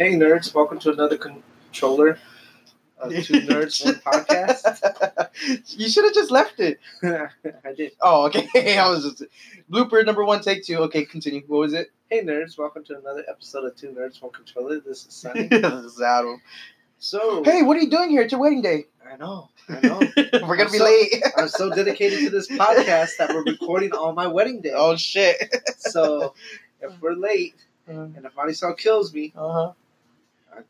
Hey nerds, welcome to another controller of Two Nerds One Podcast. you should have just left it. I did. Oh, okay. I was just blooper number one, take two. Okay, continue. What was it? Hey nerds, welcome to another episode of Two Nerds One Controller. This is Sunny. this is Adam. So Hey, what are you doing here? It's your wedding day. I know, I know. We're gonna I'm be so- late. I'm so dedicated to this podcast that we're recording on my wedding day. oh shit. So if we're late and if Marisol kills me, Uh-huh.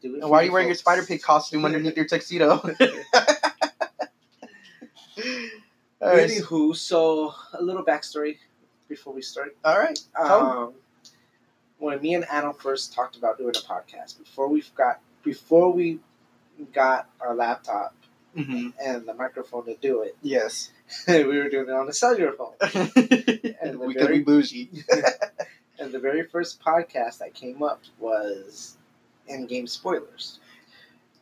And why are you wearing your. Spider Pig costume underneath your tuxedo? All right. Anywho, so a little backstory before we start. All right. Um, when me and Adam first talked about doing a podcast, before we got before we got our laptop hmm and the microphone to do it, Yes. we were doing it on a cellular phone. and we could very- be bougie. And the very first podcast that came up was in-game spoilers.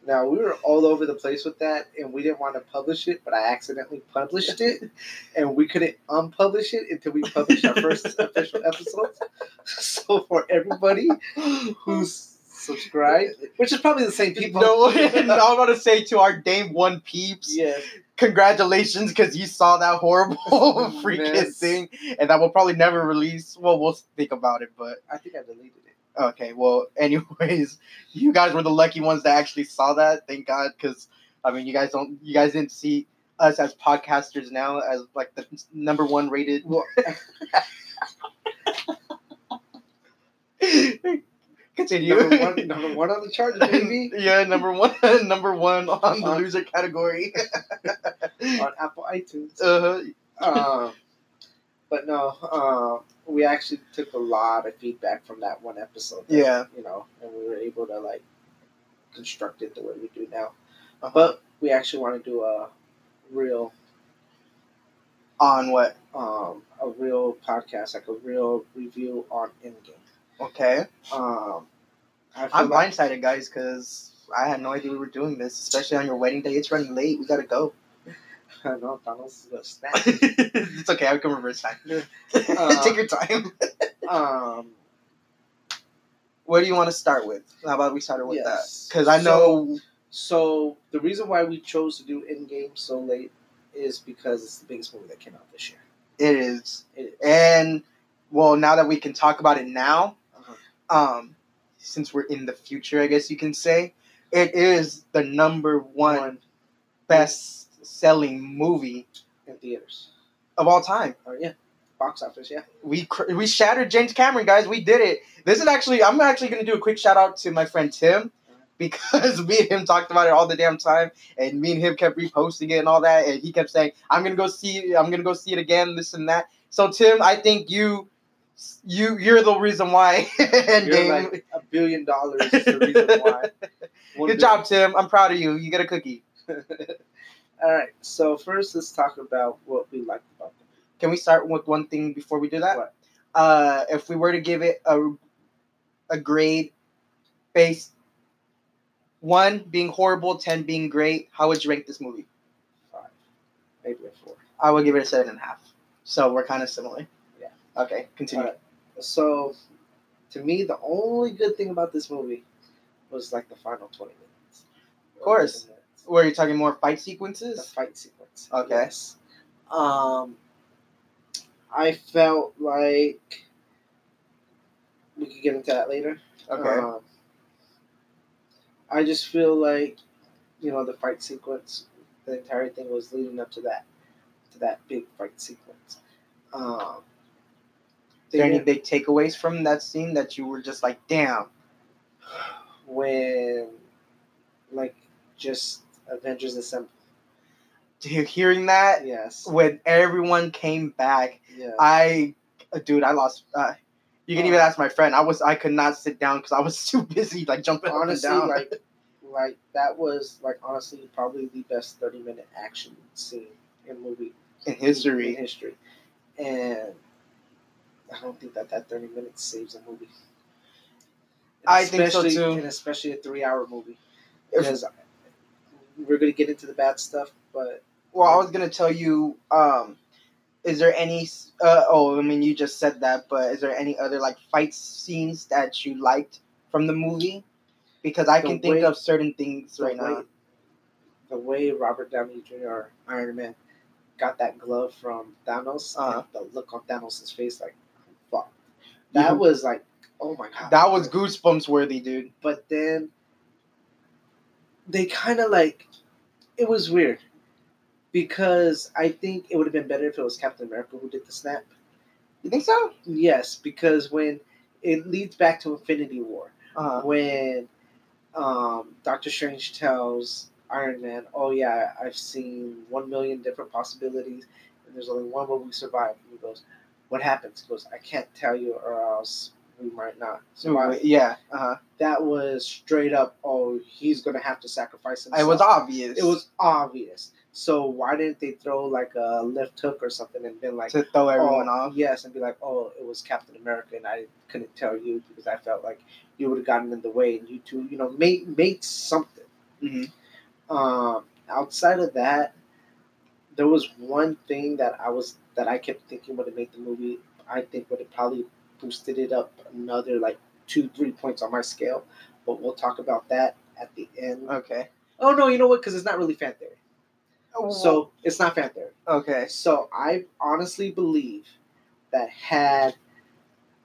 Now we were all over the place with that, and we didn't want to publish it, but I accidentally published it, and we couldn't unpublish it until we published our first official episode. So for everybody who's subscribed, which is probably the same people. No, no, I'm about to say to our day one peeps, yeah, congratulations because you saw that horrible freaking thing, and that will probably never release. Well, we'll think about it, but I think I deleted it. Okay. Well, anyways, you guys were the lucky ones that actually saw that. Thank God, because I mean, you guys don't, you guys didn't see us as podcasters now as like the number one rated. Well, Continue. number one, number one on the chart, baby, yeah, number one, number one on the loser category. on Apple iTunes. uh, um, but no, um, we actually took a lot of feedback from that one episode. that, Yeah. you know, and we were able to like construct it the way we do now. Uh-huh. But we actually want to do a real, on what? um, a real podcast, like a real review on Endgame. Okay. Um, I'm like- blindsided, guys, because I had no idea we were doing this, especially on your wedding day. It's running late. We gotta go. I know Thanos is gonna snap. it's okay. I can reverse time. Uh, Take your time. um, What do you want to start with? How about we start with Yes. that? Because I know. So the reason why we chose to do Endgame so late is because it's the biggest movie that came out this year. it is, It is. and well, now that we can talk about it now, Uh-huh. um, since we're in the future, I guess you can say, it is the number one One best selling movie in theaters. of all time. Oh yeah, box office. Yeah. we cr- we shattered James Cameron, guys. We did it. This is actually I'm actually gonna do a quick shout out to my friend Tim because me and him talked about it all the damn time, and me and him kept reposting it and all that, and he kept saying I'm gonna go see I'm gonna go see it again, this and that. So Tim, I think you you you're the reason why. You're Endgame. like a billion dollars is the reason why. One Good job, Tim. I'm proud of you. You get a cookie. All right. So first, let's talk about what we liked about them. Can we start with one thing before we do that? What? Uh, if we were to give it a a grade based one being horrible, ten being great, how would you rank this movie? Five, maybe a four. I would give it a seven and a half. So we're kind of similar. Yeah. Okay, continue. Alright. So, to me, the only good thing about this movie was like the final twenty minutes. Of course. 11 minutes. Were you talking more fight the sequences? fight sequence. Okay. Yes. Um, I felt like we could get into that later. Okay. Um, I just feel like, you know, the fight sequence, the entire thing was leading up to that, to that big fight sequence. Um, Is there any big takeaways from that scene that you were just like, damn? when, like, just Avengers Assemble. Dude, hearing that Yes. when everyone came back, Yeah. I, uh, dude, I lost. Uh, you can Uh, even ask my friend. I was, I could not sit down because I was too busy, like jumping honestly, up and down. like, like that was like honestly probably the best thirty minute action scene in movie in in history. history, and I don't think that that thirty minutes saves a movie. And I think so, especially- too. and especially a three hour movie If- because we're gonna get into the bad stuff, but Well, I was gonna tell you. Um, is there any? Uh, oh, I mean, you just said that, but is there any other like fight scenes that you liked from the movie? because I The can think of certain things right way, now. The way Robert Downey Jr. Iron Man got that glove from Thanos, Uh-huh. the look on Thanos' face, like, fuck. That was like, oh my god. That was goosebumps worthy, dude. But then they kind of like, it was weird because I think it would have been better if it was Captain America who did the snap. You think so? Yes, because when it leads back to Infinity War, Uh, when um, Doctor Strange tells Iron Man, "Oh yeah, I've seen one million different possibilities, and there's only one where we survive." And he goes, "What happens?" He goes, "I can't tell you, or else we might not survive." yeah. Uh-huh. That was straight up. Oh, he's gonna have to sacrifice himself. It was obvious. It was obvious. So why didn't they throw like a left hook or something and been like, to throw everyone oh, off. Yes, and be like, oh, it was Captain America, and I couldn't tell you because I felt like you would have gotten in the way, and you two, you know, made made something. hmm Um, outside of that, there was one thing that I was that I kept thinking would have made the movie. I think would have probably boosted it up another like two, three points on my scale. But we'll talk about that at the end. Okay. Oh no, you know what? Because it's not really fan theory. So it's not fan theory. okay. So I honestly believe that had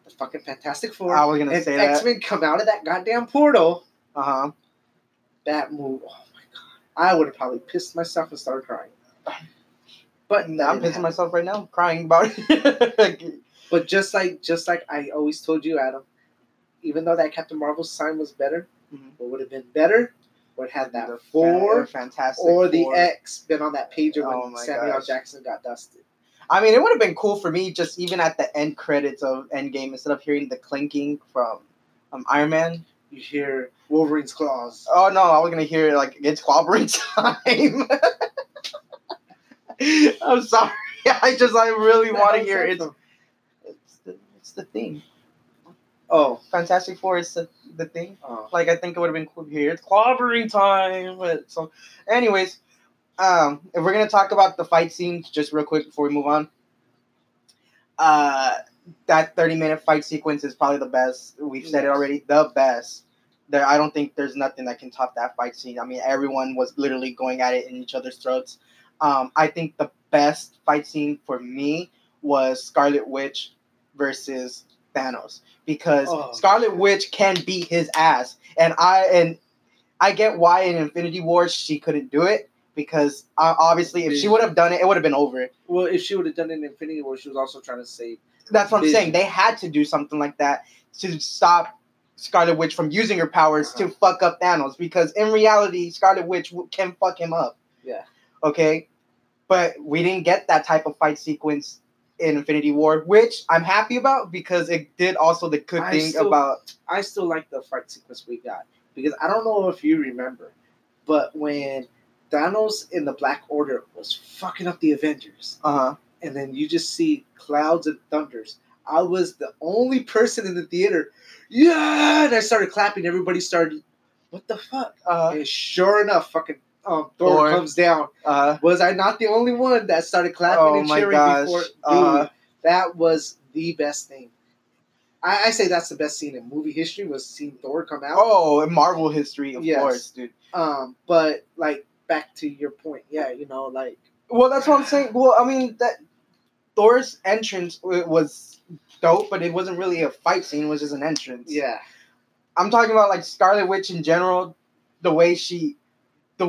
the fucking Fantastic Four I was gonna and say. X Men come out of that goddamn portal, Uh huh. that move, oh my god, I would have probably pissed myself and started crying. But I'm pissing happen. myself right now, crying about it. But just like just like I always told you, Adam, even though that Captain Marvel sign was better, Mhm. what would have been better would have had that The four fantastic or the Four. X been on that pager when Oh my Samuel gosh. Jackson got dusted. I mean, it would have been cool for me just even at the end credits of Endgame instead of hearing the clinking from um, Iron Man. You hear Wolverine's claws. Oh no, I was gonna hear like it's clobbering time. I'm sorry. I just I really want to hear it. It's, the thing. Oh, Fantastic Four is the, the thing. oh. Like I think it would have been cool hear it's clobbering time. But so, anyways, um, if we're gonna talk about the fight scenes, just real quick before we move on. Uh, that thirty minute fight sequence is probably the best. We've said it already. The best. There, I don't think there's nothing that can top that fight scene. I mean, everyone was literally going at it in each other's throats. Um, I think the best fight scene for me was Scarlet Witch versus Thanos because Oh. Scarlet Witch can beat his ass, and I and I get why in Infinity War she couldn't do it because uh, obviously if she would have done it, it would have been over. Well, if she would have done it in Infinity War, she was also trying to save. That's what I'm saying. They had to do something like that to stop Scarlet Witch from using her powers to fuck up Thanos because in reality, Scarlet Witch can fuck him up. Yeah. Okay. But we didn't get that type of fight sequence in Infinity War, which I'm happy about because it did also the good I thing still- about. I still like the fight sequence we got because I don't know if you remember, but when Thanos in the Black Order was fucking up the Avengers, Uh huh. and then you just see clouds and thunders. I was the only person in the theater. Yeah, and I started clapping. Everybody started. What the fuck? Uh And sure enough, fucking um, Thor, Thor. comes down. huh. Was I not the only one that started clapping Oh and my cheering gosh. before? Dude, Uh, that was the best thing. I, I say that's the best scene in movie history was seeing Thor come out. Oh, in Marvel history, of Yes. course, dude. Um, but like back to your point, yeah, you know, like Well, that's what I'm saying. Well, I mean that Thor's entrance was dope, but it wasn't really a fight scene. It was just an entrance. yeah, I'm talking about like Scarlet Witch in general. The way she,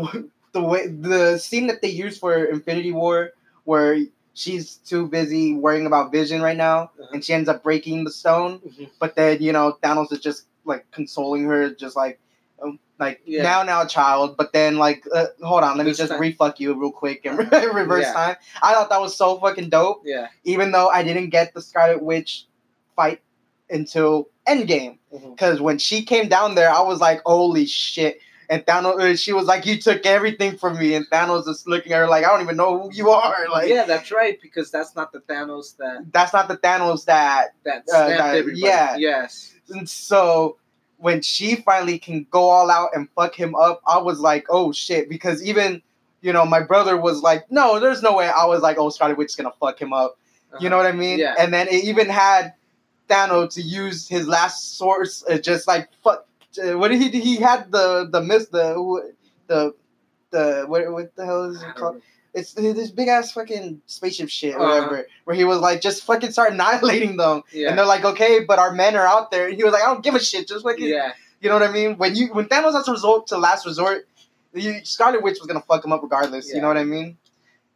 the the way the scene that they used for Infinity War, where she's too busy worrying about Vision right now, Uh-huh. and she ends up breaking the stone. Mhm. But then you know Thanos is just like consoling her, just like. um, Like Yeah. now, now, child. But then, like, uh, hold on, let me just refuck you real quick and reverse Yeah. time. I thought that was so fucking dope yeah. even though I didn't get the Scarlet Witch fight until Endgame. Because when she came down there, I was like, holy shit. And Thanos, she was like, you took everything from me. And Thanos is looking at her like, I don't even know who you are. Like, yeah, that's right because that's not the Thanos that that's not the Thanos that. that Uh, that- yeah. Yes. And so when she finally can go all out and fuck him up, I was like, oh shit. Because even, you know, my brother was like, no, there's no way. I was like, oh, Scarlet Witch is going to fuck him up. You know what I mean? Yeah. And then it even had Thanos to use his last source, uh, just like fuck what did he? He had the the miss the the the what what the hell is it called? It's this big ass fucking spaceship shit, Uh-huh. whatever. Where he was like, just fucking start annihilating them, Yeah. and they're like, okay, but our men are out there. And he was like, I don't give a shit, just fucking, yeah. you know what I mean? When you when Thanos has to resort to last resort, you, Scarlet Witch was gonna fuck him up regardless. You know what I mean?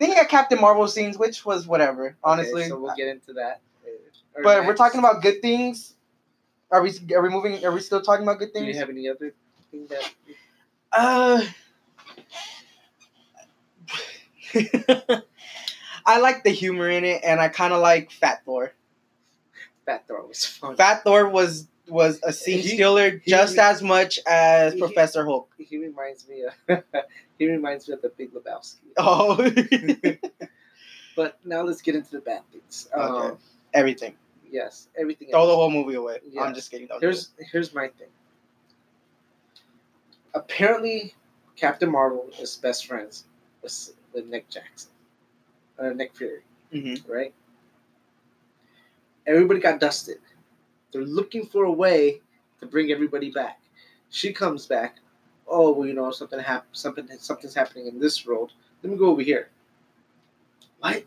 Then you got Captain Marvel scenes, which was whatever, honestly. Okay, so we'll get into that. Or but we're talking about good things. Are we are we moving? Are we still talking about good things? Do you have any other thing that? Uh, I like the humor in it, and I kind of like Fat Thor. Fat Thor was fun. Fat Thor was was a scene He- stealer he- just as much as he- Professor Hulk. He reminds me of. he reminds me of the Big Lebowski. Oh, But now let's get into the bad things. Um, Okay. everything. Yes, everything. Throw the whole movie away. Yes. I'm just kidding. Don't Here's here's my thing. Apparently, Captain Marvel is best friends with, with Nick Jackson, uh, Nick Fury, hmm right? Everybody got dusted. They're looking for a way to bring everybody back. She comes back. Oh, well, you know something happened. Something something's happening in this world. Let me go over here. What?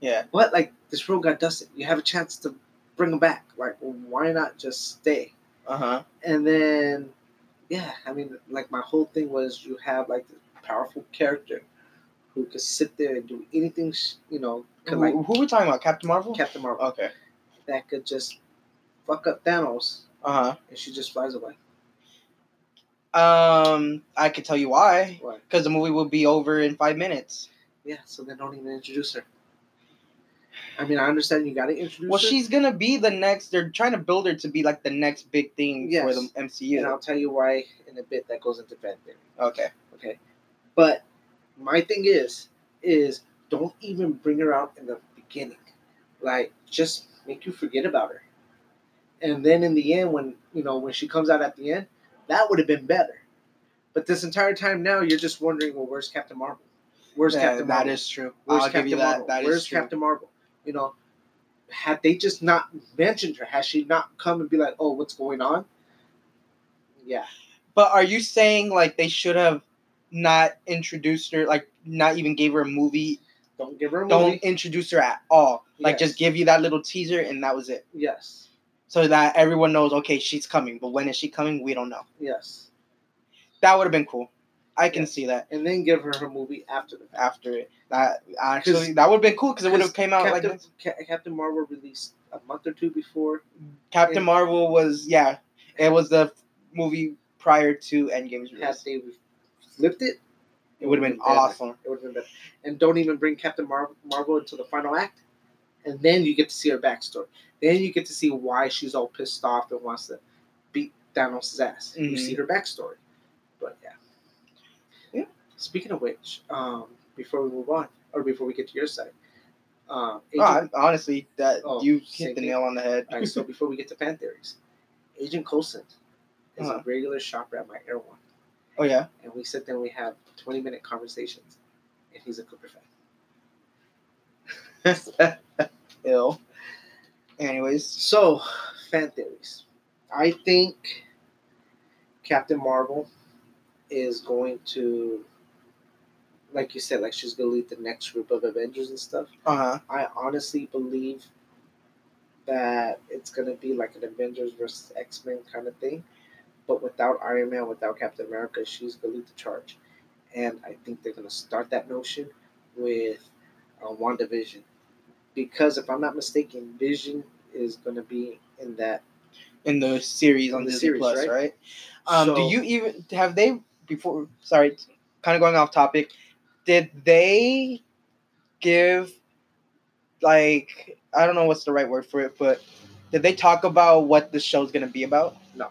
Yeah. What? Like this world got dusted. You have a chance to bring them back. Like, well, why not just stay? Uh huh. and then yeah i mean like my whole thing was you have like this powerful character who could sit there and do anything sh- you know could like Who, who are we talking about? Captain Marvel. captain marvel okay. that could just fuck up thanos Uh huh. and she just flies away. Um, I could tell you why. Why? Because the movie will be over in five minutes. yeah so they don't even introduce her i mean i understand you gotta introduce Well, her she's gonna be the next. They're trying to build her to be like the next big thing for the MCU. and i'll tell you why in a bit that goes into fan theory Okay. okay but my thing is is don't even bring her out in the beginning like just make you forget about her and then in the end when you know when she comes out at the end that would have been better but this entire time now you're just wondering well where's captain marvel where's Yeah, captain that marvel is true. where's I'll captain give you marvel that. That is where's true. captain marvel you know had they just not mentioned her had she not come and be like oh what's going on yeah But are you saying like they should have not introduced her, like not even gave her a movie? don't give her a movie. Don't movie introduce her at all. Like Yes. just give you that little teaser and that was it. yes So that everyone knows, okay, she's coming. But when is she coming? We don't know. yes That would have been cool. I can see that and then give her her movie after the after it. That actually that would have been cool because it would have came out Captain, like Ca- Captain Marvel released a month or two before. Captain Yeah. Marvel was yeah. It was the movie prior to Endgame's Had release. they flipped it, It would have been better. awesome. It would have been better. And don't even bring Captain Mar- Marvel into the final act, and then you get to see her backstory. Then you get to see why she's all pissed off and wants to beat Thanos' ass. You Mhm. see her backstory. But yeah. Speaking of which, um, before we move on, or before we get to your side, um, Agent- I- honestly, that Oh, you hit the thing. nail on the head. All right, so before we get to fan theories, Agent Coulson is Uh-huh. a regular shopper at my Erewhon, oh yeah. and we sit there and we have twenty minute conversations, and he's a Clipper fan. Ill. Anyways, so, fan theories. I think Captain Marvel is going to, like you said, like she's gonna lead the next group of Avengers and stuff. uh huh. I honestly believe that it's gonna be like an Avengers versus X Men kind of thing, but without Iron Man, without Captain America, she's gonna lead the charge, and I think they're gonna start that notion with uh, WandaVision, because if I'm not mistaken, Vision is gonna be in that. In the series on the Disney series, Plus, right? right? Um, do you even have they before? Sorry, kind of going off topic. Did they give like I don't know what's the right word for it, but did they talk about what the show's gonna be about? No.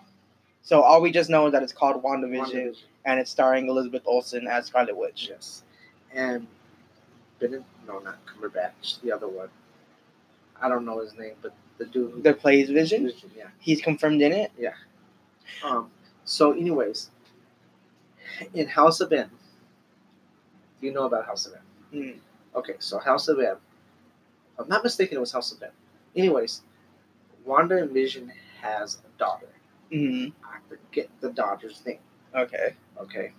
So all we just know is that it's called WandaVision, WandaVision. and it's starring Elizabeth Olsen as Scarlet Witch. Yes, and Benedict, no, not Cumberbatch, the other one. I don't know his name, but the dude who That plays Vision. Vision, yeah. He's confirmed in it. Yeah. Um, so, anyways, in House of M, do you know about House of M? Mm. Okay, so House of M, if I'm not mistaken, it was House of M. Anyways, Wanda and Vision has a daughter. hmm I forget the daughter's name. Okay. Okay.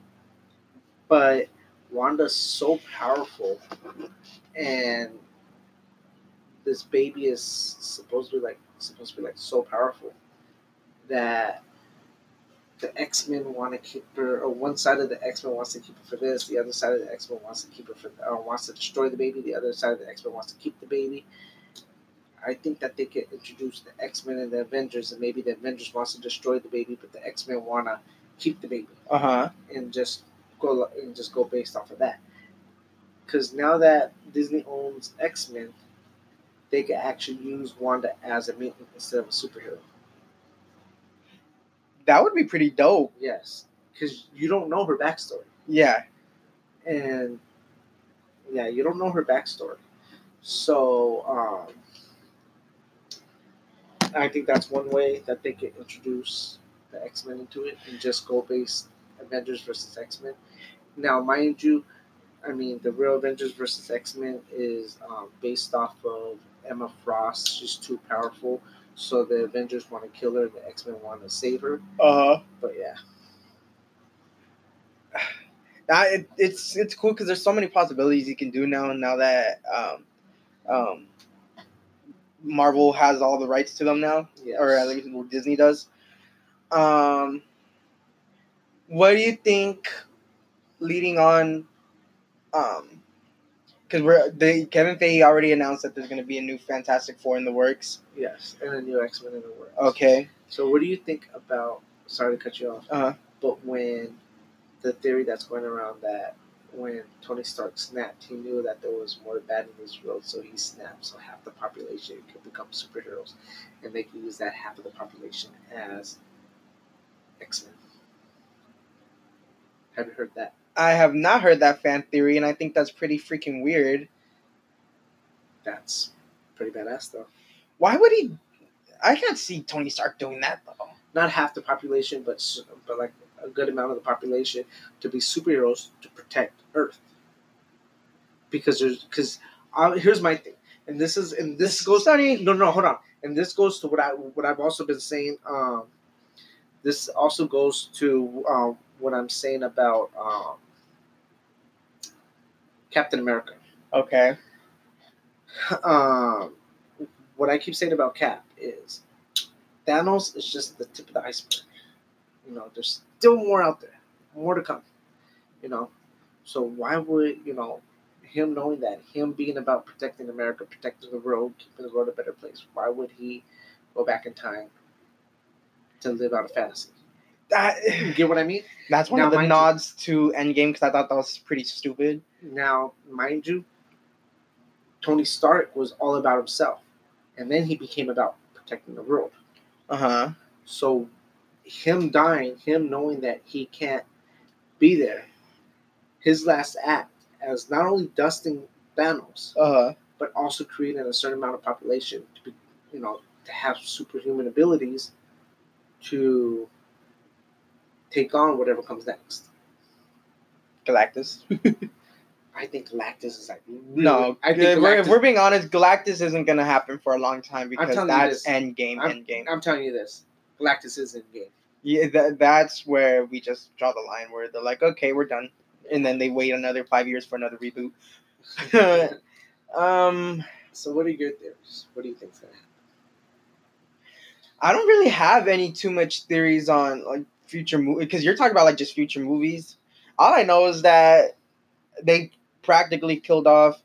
But Wanda's so powerful, and this baby is supposed to be like supposed to be like so powerful that the X Men want to keep her, or one side of the X Men wants to keep her for this, the other side of the X Men wants to keep her for, or wants to destroy the baby, the other side of the X Men wants to keep the baby. I think that they could introduce the X Men and the Avengers, and maybe the Avengers wants to destroy the baby, but the X Men want to keep the baby Uh huh. and just go and just go based off of that. Because now that Disney owns X Men, they can actually use Wanda as a mutant instead of a superhero. That would be pretty dope. Yes, because you don't know her backstory, Yeah. and yeah, you don't know her backstory. So um, I think that's one way that they could introduce the X Men into it and just go based Avengers versus X Men. Now, mind you, I mean the real Avengers versus X Men is um, based off of Emma Frost. She's too powerful, so the Avengers want to kill her. The X Men want to save her. Uh huh. But yeah, Nah, it, it's it's cool because there's so many possibilities you can do now. Now that um, um, Marvel has all the rights to them now, yes. or at least Disney does. Um, what do you think? Leading on, um, because we're the Kevin Feige already announced that there's going to be a new Fantastic Four in the works. yes, and a new X Men in the works. Okay. So what do you think about? Sorry to cut you off. Uh-huh. But when the theory that's going around that when Tony Stark snapped, he knew that there was more bad in this world, so he snapped. So half the population could become superheroes, and they could use that half of the population as X Men. Have you heard that? I have not heard that fan theory, and I think that's pretty freaking weird. That's pretty badass, though. Why would he? I can't see Tony Stark doing that though. Not half the population, but but like a good amount of the population to be superheroes to protect Earth. Because there's because uh, here's my thing, and this is and this goes even. no no hold on, and this goes to what I what I've also been saying. Um, this also goes to um, what I'm saying about um, Captain America. Okay. um, what I keep saying about Cap is Thanos is just the tip of the iceberg. You know, there's still more out there, more to come. You know, so why would you know him knowing that him being about protecting America, protecting the world, keeping the world a better place? Why would he go back in time to live out a fantasy? That You get what I mean? that's one Now, of the mind you- nods to Endgame because I thought that was pretty stupid. Now, mind you, Tony Stark was all about himself, and then he became about protecting the world. Uh huh. So, him dying, him knowing that he can't be there, his last act as not only dusting Thanos, Uh huh. but also creating a certain amount of population to be, you know, to have superhuman abilities to take on whatever comes next. Galactus. I think Galactus is like No, I think if we're, if we're being honest, Galactus isn't gonna happen for a long time because that's end game. End game. I'm telling you this, Galactus is in game. Yeah, that, that's where we just draw the line where they're like, okay, we're done, and then they wait another five years for another reboot. Um, so, what are your theories? What do you think's gonna happen? I don't really have any too much theories on like future movie because you're talking about like just future movies. All I know is that they practically killed off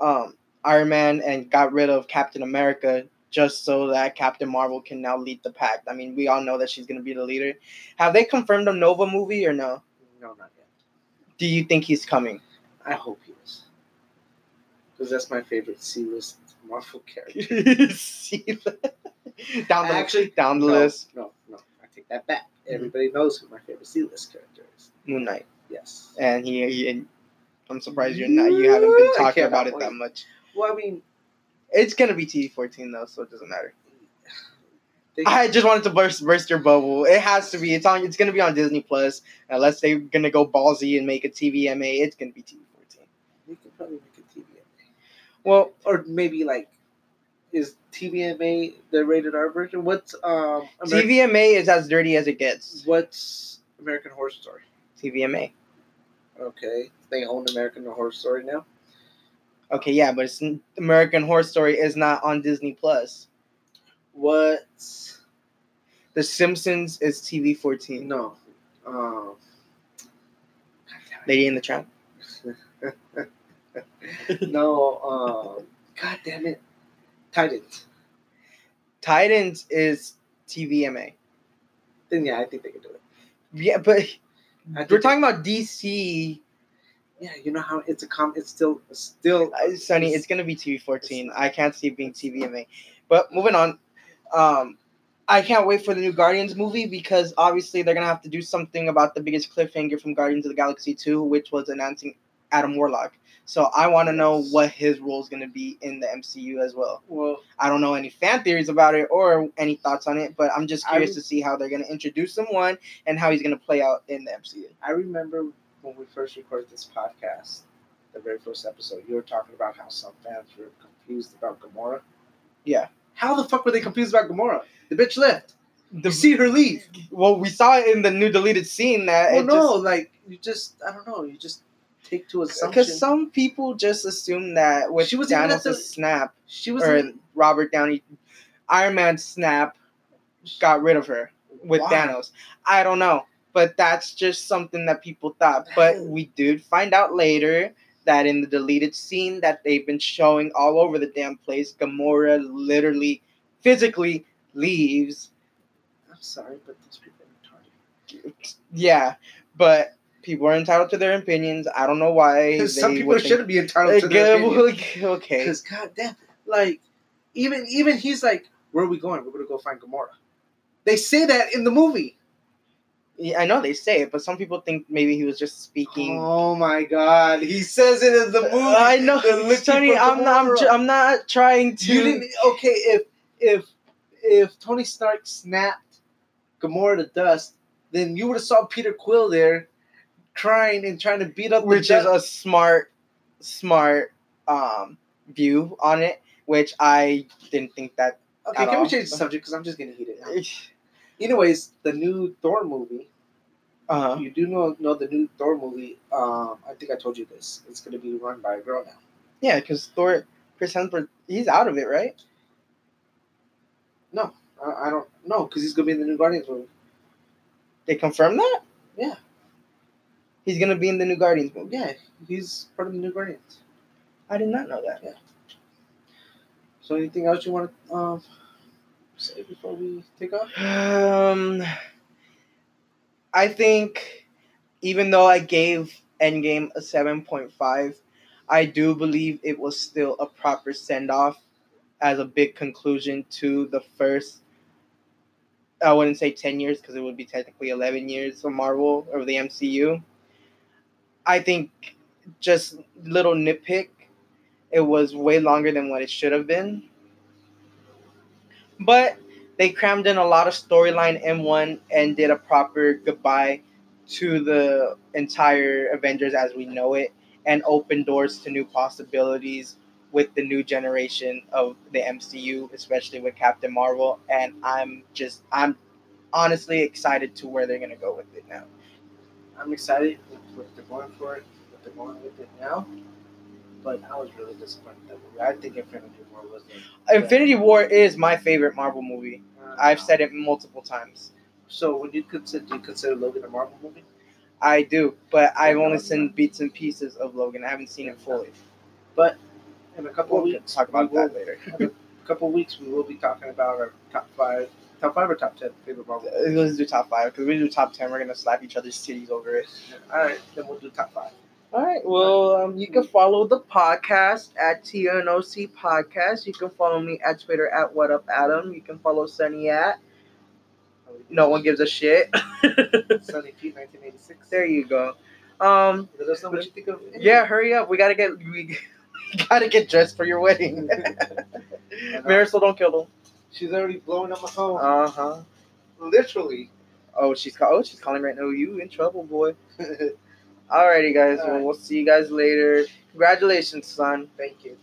um, Iron Man and got rid of Captain America just so that Captain Marvel can now lead the pack. I mean, we all know that she's gonna be the leader. Have they confirmed a Nova movie or no? No, not yet. Do you think he's coming? I hope he is, because that's my favorite C-list Marvel character. That? down the Actually, down the no, list. No, no, I take that back. Everybody knows who my favorite C-list character is. Moon Knight, Yes. and he, he and I'm surprised you're not. You haven't been talking about it that much. Well, I mean, It's gonna be TV fourteen though, so it doesn't matter. I just wanted to burst burst your bubble. It has to be. It's on. It's gonna be on Disney Plus unless they're gonna go ballsy and make a TVMA. It's gonna be TV fourteen. they could probably make a TV anime. Well, or maybe like is TVMA the rated R version? What's um Ameri- TVMA is as dirty as it gets. What's American Horror Story? TVMA. Okay, they own American Horror Story now. Okay, yeah, but it's American Horror Story is not on Disney Plus. What's The Simpsons is TV fourteen. no? Um, Lady in the Tramp. no. Um, God damn it, Titans. Titans is TVMA. Then yeah, I think they can do it. Yeah, but we're talking about DC. Yeah, you know how it's a com. It's still still. Uh, Sunny, it's gonna be TV fourteen. I can't see it being TVMA. But moving on, um, I can't wait for the new Guardians movie because obviously they're gonna have to do something about the biggest cliffhanger from Guardians of the Galaxy two, which was announcing Adam Warlock. So I want to know what his role is gonna be in the MCU as well. Well, I don't know any fan theories about it or any thoughts on it, but I'm just curious re- to see how they're gonna introduce someone and how he's gonna play out in the MCU. I remember when we first recorded this podcast, the very first episode, you were talking about how some fans were confused about Gamora. Yeah. How the fuck were they confused about Gamora? The bitch left. The, You see her leave. well, we saw it in the new deleted scene that Well, it no, just- like you just I don't know. You just take to assumption. Because some people just assume that with She was Thanos' the- snap she was or in- Robert Downey, Iron Man snap got rid of her with Why? Thanos. I don't know, but that's just something that people thought. But we did find out later that in the deleted scene that they've been showing all over the damn place, Gamora literally, physically leaves. I'm sorry, but those people are retarded. Yeah, but people are entitled to their opinions. I don't know why. Some people shouldn't be entitled to their Okay, opinion. okay. Because goddamn, like even even he's like, where are we going? We're gonna go find Gamora. They say that in the movie. Yeah, I know they say it, but some people think maybe he was just speaking. Oh my god, he says it in the uh, movie. I know, Tony. I'm not. I'm. I'm not trying to. You didn't. Okay, if if if Tony Stark snapped Gamora to dust, then you would have saw Peter Quill there, crying and trying to beat up. the which is a smart, smart um view on it. Which I didn't think that. okay. Can all. we change the subject? Because I'm just getting heated. Now. Anyways, the new Thor movie. Uh, You do know know the new Thor movie. Um, I think I told you this. It's gonna be run by a girl now. yeah, because Thor, Chris Hemsworth, he's out of it, right? I, I don't know because he's gonna be in the new Guardians movie. They confirmed that. Yeah. He's gonna be in the new Guardians movie. Yeah, he's part of the new Guardians. I did not know that. Yeah. So anything else you want to um, say before we take off? Um, I think even though I gave Endgame a seven point five, I do believe it was still a proper send off as a big conclusion to the first. I wouldn't say ten years because it would be technically eleven years of Marvel or the MCU. I think just little nitpick, it was way longer than what it should have been. But they crammed in a lot of storyline in one and did a proper goodbye to the entire Avengers as we know it and opened doors to new possibilities with the new generation of the MCU, especially with Captain Marvel. And I'm just, I'm honestly excited to where they're going to go with it now. I'm excited what they're going for it, they're going with it now. But I was really disappointed that movie. I think Infinity War was the Infinity War is my favorite Marvel movie. Uh, I've said it multiple times. So when you consider, do you consider Logan a Marvel movie? I do, but I've only seen bits and pieces of Logan. I haven't seen it fully. But in a couple We'll of weeks, talk about we will, that later. In a couple of weeks, we will be talking about our top five, top five or top ten favorite Marvel. Let's do top five because we do top ten. We're gonna slap each other's titties over it. All right, then we'll do top five. All right. Well, um, you can follow the podcast at TNOC Podcast. You can follow me at Twitter at What Up Adam. You can follow Sunny at No One Gives a Shit. Sunny Pete, 1986. there you go. Um, Let us know what you think of. it. yeah, hurry up. We gotta get we gotta get dressed for your wedding. Marisol, don't kill them. She's already blowing up my phone. Uh huh. Literally. Oh, she's call- oh she's calling right now. You in trouble, boy. Alrighty, guys. Well, we'll see you guys later. Congratulations, son. Thank you.